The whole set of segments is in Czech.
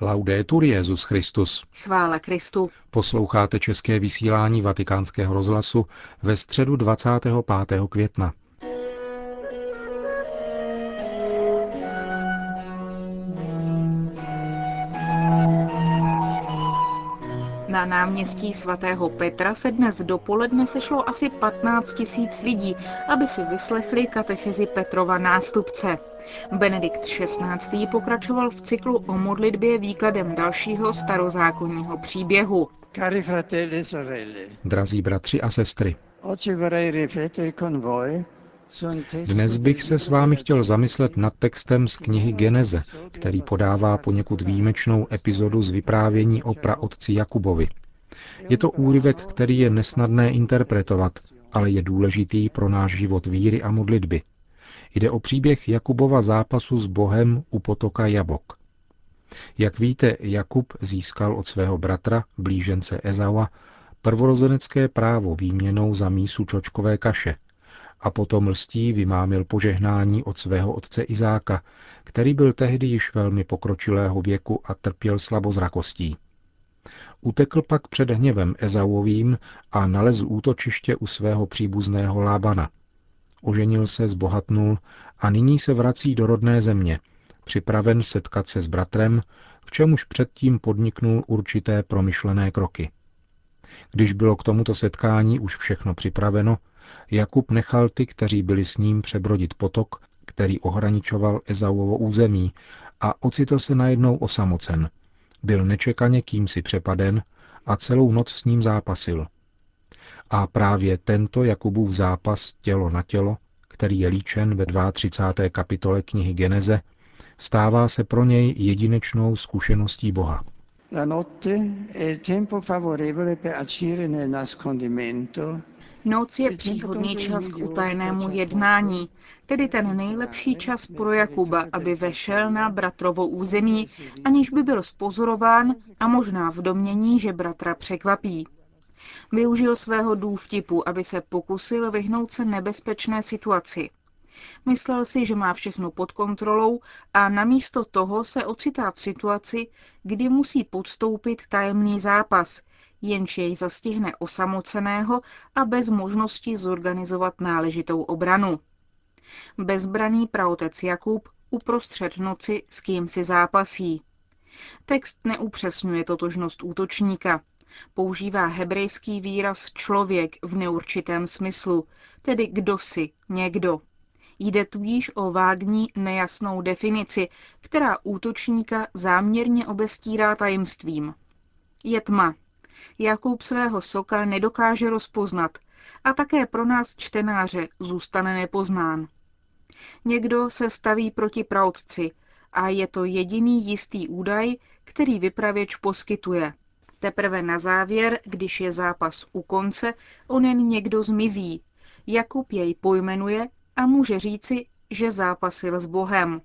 Laudetur Jezus Christus. Chvála Kristu. Posloucháte české vysílání Vatikánského rozhlasu ve středu 25. května. Náměstí svatého Petra se dnes dopoledne sešlo asi 15 tisíc lidí, aby si vyslechli katechezi Petrova nástupce. Benedikt XVI. pokračoval v cyklu o modlitbě výkladem dalšího starozákonního příběhu. Cari fratelli e sorelle, Drazí bratři a sestry, dnes bych se s vámi chtěl zamyslet nad textem z knihy Geneze, který podává poněkud výjimečnou epizodu z vyprávění o praotci Jakubovi. Je to úryvek, který je nesnadné interpretovat, ale je důležitý pro náš život víry a modlitby. Jde o příběh Jakubova zápasu s Bohem u potoka Jabok. Jak víte, Jakub získal od svého bratra, blížence Ezaua, prvorozenecké právo výměnou za mísu čočkové kaše a potom lstí vymámil požehnání od svého otce Izáka, který byl tehdy již velmi pokročilého věku a trpěl slabozrakostí. Utekl pak před hněvem Ezauovým a nalezl útočiště u svého příbuzného Lábana. Oženil se, zbohatnul a nyní se vrací do rodné země, připraven setkat se s bratrem, k čemuž předtím podniknul určité promyšlené kroky. Když bylo k tomuto setkání už všechno připraveno, Jakub nechal ty, kteří byli s ním, přebrodit potok, který ohraničoval Ezauovo území a ocitl se najednou osamocen. Byl nečekaně kýmsi přepaden a celou noc s ním zápasil. A právě tento Jakubův zápas tělo na tělo, který je líčen ve 32. kapitole knihy Geneze, stává se pro něj jedinečnou zkušeností Boha. La notte è tempo favorevole per agire nel nascondimento Noc je příhodný čas k utajenému jednání, tedy ten nejlepší čas pro Jakuba, aby vešel na bratrovo území, aniž by byl spozorován a možná v domění, že bratra překvapí. Využil svého důvtipu, aby se pokusil vyhnout se nebezpečné situaci. Myslel si, že má všechno pod kontrolou a namísto toho se ocitá v situaci, kdy musí podstoupit tajemný zápas, jenž jej zastihne osamoceného a bez možnosti zorganizovat náležitou obranu. Bezbraný praotec Jakub uprostřed noci s kým si zápasí. Text neupřesňuje totožnost útočníka. Používá hebrejský výraz člověk v neurčitém smyslu, tedy kdo si, někdo. Jde tudíž o vágní, nejasnou definici, která útočníka záměrně obestírá tajemstvím. Je tma. Jakub svého soka nedokáže rozpoznat a také pro nás čtenáře zůstane nepoznán. Někdo se staví proti praotci a je to jediný jistý údaj, který vypravěč poskytuje. Teprve na závěr, když je zápas u konce, onen někdo zmizí. Jakub jej pojmenuje a může říci, že zápasil s Bohem.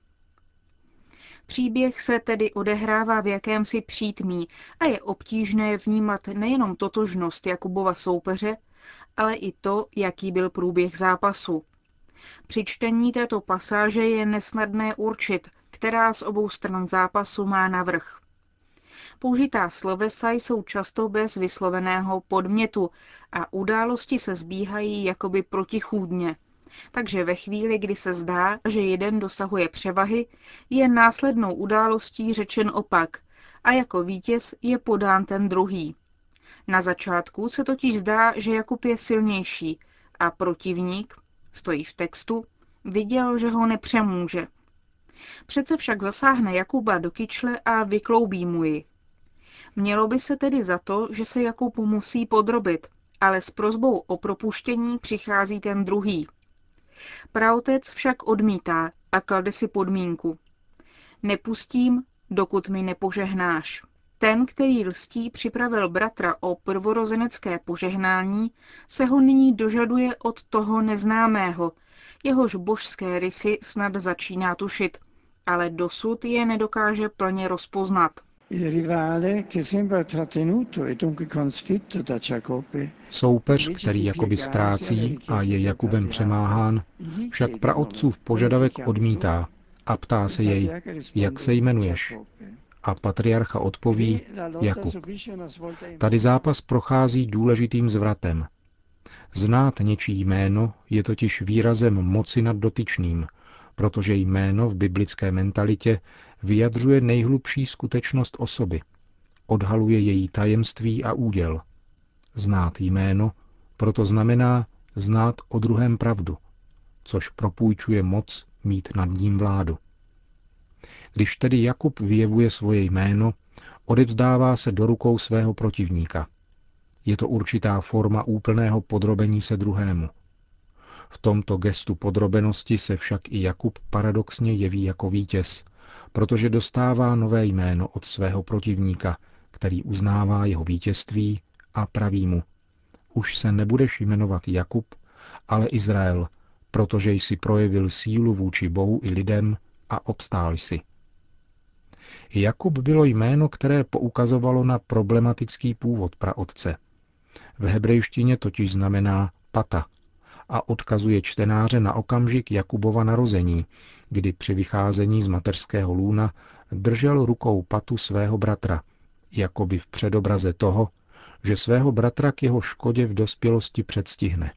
Příběh se tedy odehrává v jakémsi přítmí a je obtížné vnímat nejenom totožnost Jakubova soupeře, ale i to, jaký byl průběh zápasu. Při čtení této pasáže je nesnadné určit, která z obou stran zápasu má navrh. Použitá slovesa jsou často bez vysloveného podmětu a události se zbíhají jakoby protichůdně. Takže ve chvíli, kdy se zdá, že jeden dosahuje převahy, je následnou událostí řečen opak a jako vítěz je podán ten druhý. Na začátku se totiž zdá, že Jakub je silnější a protivník, stojí v textu, viděl, že ho nepřemůže. Přece však zasáhne Jakuba do kyčle a vykloubí mu ji. Mělo by se tedy za to, že se Jakub musí podrobit, ale s prozbou o propuštění přichází ten druhý. Praotec však odmítá a klade si podmínku. Nepustím, dokud mi nepožehnáš. Ten, který lstí připravil bratra o prvorozenecké požehnání, se ho nyní dožaduje od toho neznámého, jehož božské rysy snad začíná tušit, ale dosud je nedokáže plně rozpoznat. Il rivale, che sembra trattenuto e dunque consfitto da Giacobbe, Soupeř, který jakoby ztrácí a je Jakubem přemáhán, však praotcův požadavek odmítá a ptá se jej, jak se jmenuješ. A patriarcha odpoví Jakub. Tady zápas prochází důležitým zvratem. Znát něčí jméno je totiž výrazem moci nad dotyčným, protože jméno v biblické mentalitě vyjadřuje nejhlubší skutečnost osoby. Odhaluje její tajemství a úděl. Znát jméno proto znamená znát o druhém pravdu, což propůjčuje moc mít nad ním vládu. Když tedy Jakub vyjevuje svoje jméno, odevzdává se do rukou svého protivníka. Je to určitá forma úplného podrobení se druhému. V tomto gestu podrobenosti se však i Jakub paradoxně jeví jako vítěz, protože dostává nové jméno od svého protivníka, který uznává jeho vítězství a praví mu, už se nebudeš jmenovat Jakub, ale Izrael, protože jsi projevil sílu vůči Bohu i lidem a obstál jsi. Jakub bylo jméno, které poukazovalo na problematický původ praotce. V hebrejštině totiž znamená pata a odkazuje čtenáře na okamžik Jakubova narození, kdy při vycházení z mateřského lůna držel rukou patu svého bratra, jakoby v předobraze toho, že svého bratra k jeho škodě v dospělosti předstihne.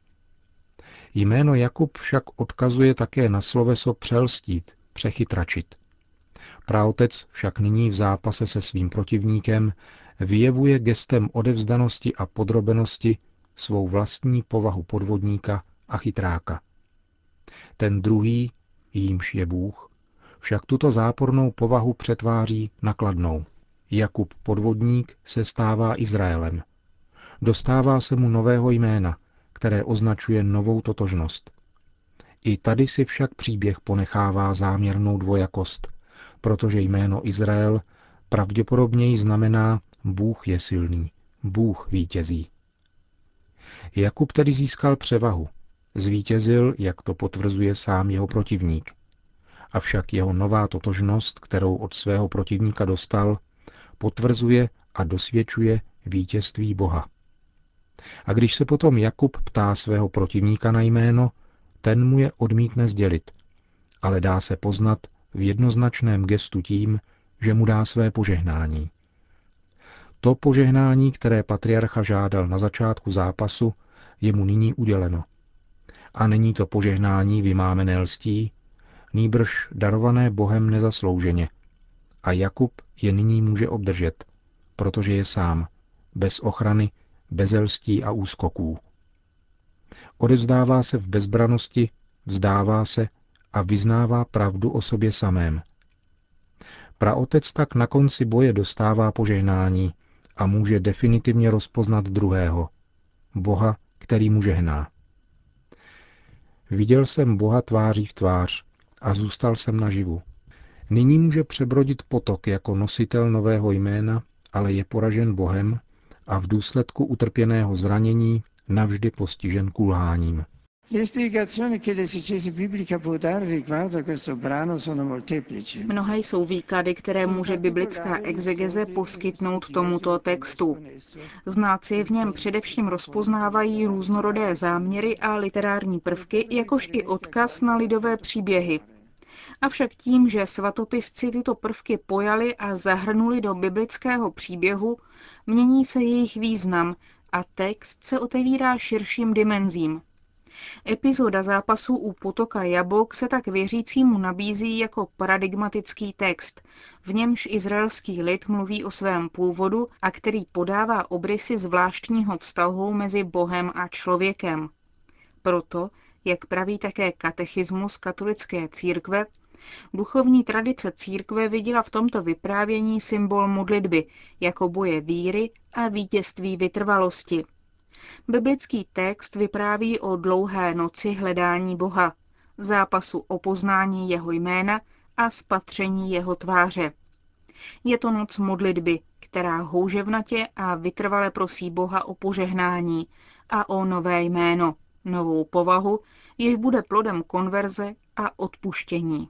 Jméno Jakub však odkazuje také na sloveso přelstít, přechytračit. Praotec však nyní v zápase se svým protivníkem vyjevuje gestem odevzdanosti a podrobenosti svou vlastní povahu podvodníka a chytráka. Ten druhý, jímž je Bůh, však tuto zápornou povahu přetváří nakladnou. Jakub podvodník se stává Izraelem. Dostává se mu nového jména, které označuje novou totožnost. I tady si však příběh ponechává záměrnou dvojakost, protože jméno Izrael pravděpodobněji znamená Bůh je silný, Bůh vítězí. Jakub tedy získal převahu. Zvítězil, jak to potvrzuje sám jeho protivník. Avšak jeho nová totožnost, kterou od svého protivníka dostal, potvrzuje a dosvědčuje vítězství Boha. A když se potom Jakub ptá svého protivníka na jméno, ten mu je odmítne sdělit, ale dá se poznat v jednoznačném gestu tím, že mu dá své požehnání. To požehnání, které patriarcha žádal na začátku zápasu, je mu nyní uděleno. A není to požehnání vymámené lstí, nýbrž darované Bohem nezaslouženě. A Jakub je nyní může obdržet, protože je sám, bez ochrany, bez lstí a úskoků. Odevzdává se v bezbranosti, vzdává se a vyznává pravdu o sobě samém. Praotec tak na konci boje dostává požehnání a může definitivně rozpoznat druhého, Boha, který mu žehná. Viděl jsem Boha tváří v tvář a zůstal jsem naživu. Nyní může přebrodit potok jako nositel nového jména, ale je poražen Bohem a v důsledku utrpěného zranění navždy postižen kulháním. Mnohé jsou výklady, které může biblická exegeze poskytnout tomuto textu. Znáci v něm především rozpoznávají různorodé záměry a literární prvky, jakož i odkaz na lidové příběhy. Avšak tím, že svatopisci tyto prvky pojali a zahrnuli do biblického příběhu, mění se jejich význam a text se otevírá širším dimenzím. Epizoda zápasů u potoka Jabok se tak věřícímu nabízí jako paradigmatický text, v němž izraelský lid mluví o svém původu a který podává obrysy zvláštního vztahu mezi Bohem a člověkem. Proto, jak praví také katechismus katolické církve, Duchovní tradice církve viděla v tomto vyprávění symbol modlitby jako boje víry a vítězství vytrvalosti. Biblický text vypráví o dlouhé noci hledání Boha, zápasu o poznání jeho jména a spatření jeho tváře. Je to noc modlitby, která houževnatě a vytrvale prosí Boha o požehnání a o nové jméno, novou povahu, jež bude plodem konverze a odpuštění.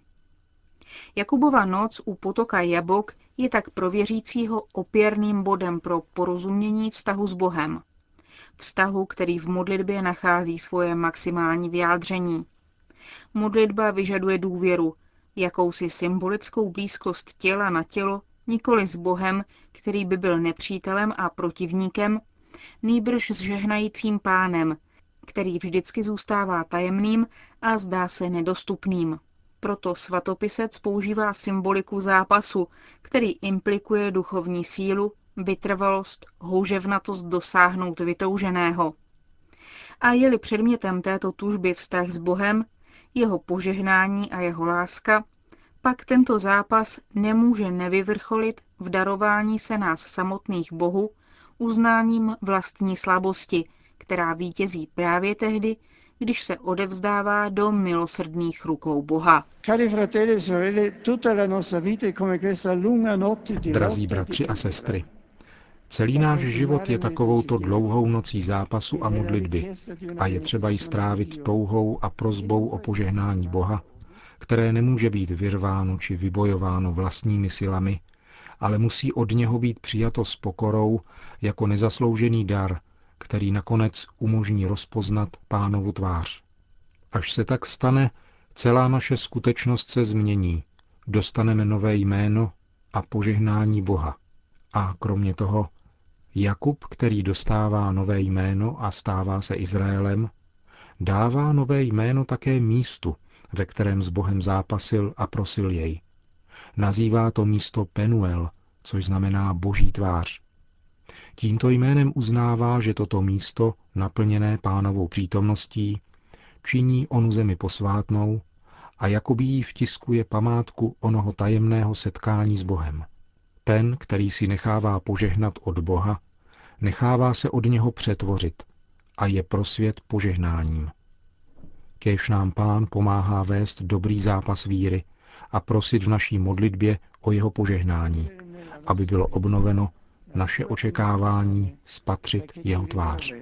Jakubova noc u potoka Jabok je tak pro věřícího opěrným bodem pro porozumění vztahu s Bohem. Vztahu, který v modlitbě nachází svoje maximální vyjádření. Modlitba vyžaduje důvěru, jakousi symbolickou blízkost těla na tělo nikoli s Bohem, který by byl nepřítelem a protivníkem, nýbrž s žehnajícím pánem, který vždycky zůstává tajemným a zdá se nedostupným. Proto svatopisec používá symboliku zápasu, který implikuje duchovní sílu, vytrvalost, houževnatost dosáhnout vytouženého. A je-li předmětem této tužby vztah s Bohem, jeho požehnání a jeho láska, pak tento zápas nemůže nevyvrcholit v darování se nás samotných Bohu uznáním vlastní slabosti, která vítězí právě tehdy, když se odevzdává do milosrdných rukou Boha. Drazí bratři a sestry, celý náš život je takovouto dlouhou nocí zápasu a modlitby a je třeba ji strávit touhou a prozbou o požehnání Boha, které nemůže být vyrváno či vybojováno vlastními silami, ale musí od něho být přijato s pokorou jako nezasloužený dar, který nakonec umožní rozpoznat pánovu tvář. Až se tak stane, celá naše skutečnost se změní, dostaneme nové jméno a požehnání Boha. A kromě toho, Jakub, který dostává nové jméno a stává se Izraelem, dává nové jméno také místu, ve kterém s Bohem zápasil a prosil jej. Nazývá to místo Penuel, což znamená boží tvář. Tímto jménem uznává, že toto místo, naplněné pánovou přítomností, činí onu zemi posvátnou a jakoby jí vtiskuje památku onoho tajemného setkání s Bohem. Ten, který si nechává požehnat od Boha, nechává se od něho přetvořit a je pro svět požehnáním. Kéž nám pán pomáhá vést dobrý zápas víry a prosit v naší modlitbě o jeho požehnání, aby bylo obnoveno naše očekávání spatřit jeho tvář.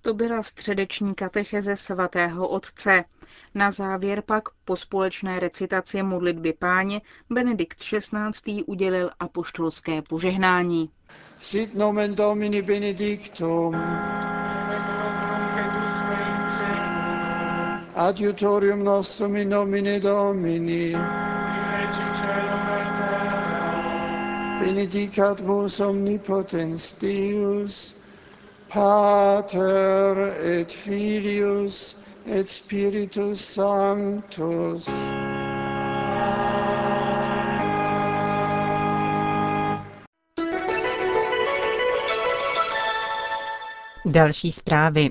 To byla středeční katecheze svatého otce. Na závěr pak po společné recitaci modlitby páně Benedikt XVI. udělil apoštolské požehnání. Sit nomen Domini benedictum. Adiutorium nostrum in nomine Domini. Benedicat vos omnipotens Deus, Pater et Filius et Spiritus Sanctus. Další zprávy.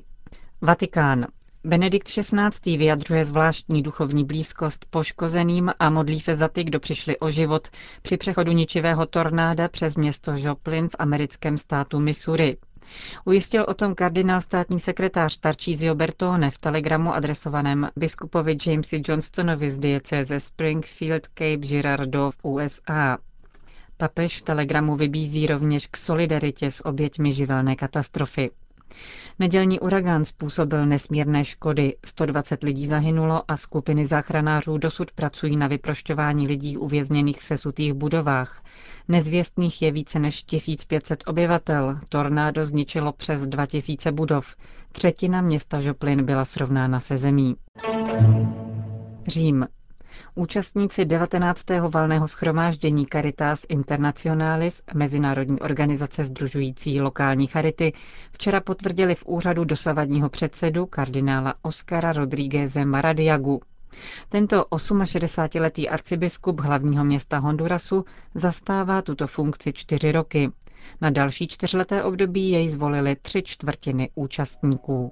Vatikán. Benedikt XVI. vyjadřuje zvláštní duchovní blízkost poškozeným a modlí se za ty, kdo přišli o život při přechodu ničivého tornáda přes město Joplin v americkém státu Missouri. Ujistil o tom kardinál státní sekretář Tarcísio Bertone v telegramu adresovaném biskupovi Jamesi Johnstonovi z diecéze Springfield Cape Girardeau v USA. Papež v telegramu vybízí rovněž k solidaritě s oběťmi živelné katastrofy. Nedělní uragán způsobil nesmírné škody, 120 lidí zahynulo a skupiny záchranářů dosud pracují na vyprošťování lidí uvězněných v sesutých budovách. Nezvěstných je více než 1500 obyvatel, tornádo zničilo přes 2000 budov. Třetina města Žoplin byla srovnána se zemí. Řím. Účastníci 19. valného schromáždění Caritas Internationalis, mezinárodní organizace združující lokální charity, včera potvrdili v úřadu dosavadního předsedu kardinála Oscara Rodrígueze Maradiagu. Tento 68-letý arcibiskup hlavního města Hondurasu zastává tuto funkci čtyři roky. Na další čtyřleté období jej zvolili tři čtvrtiny účastníků.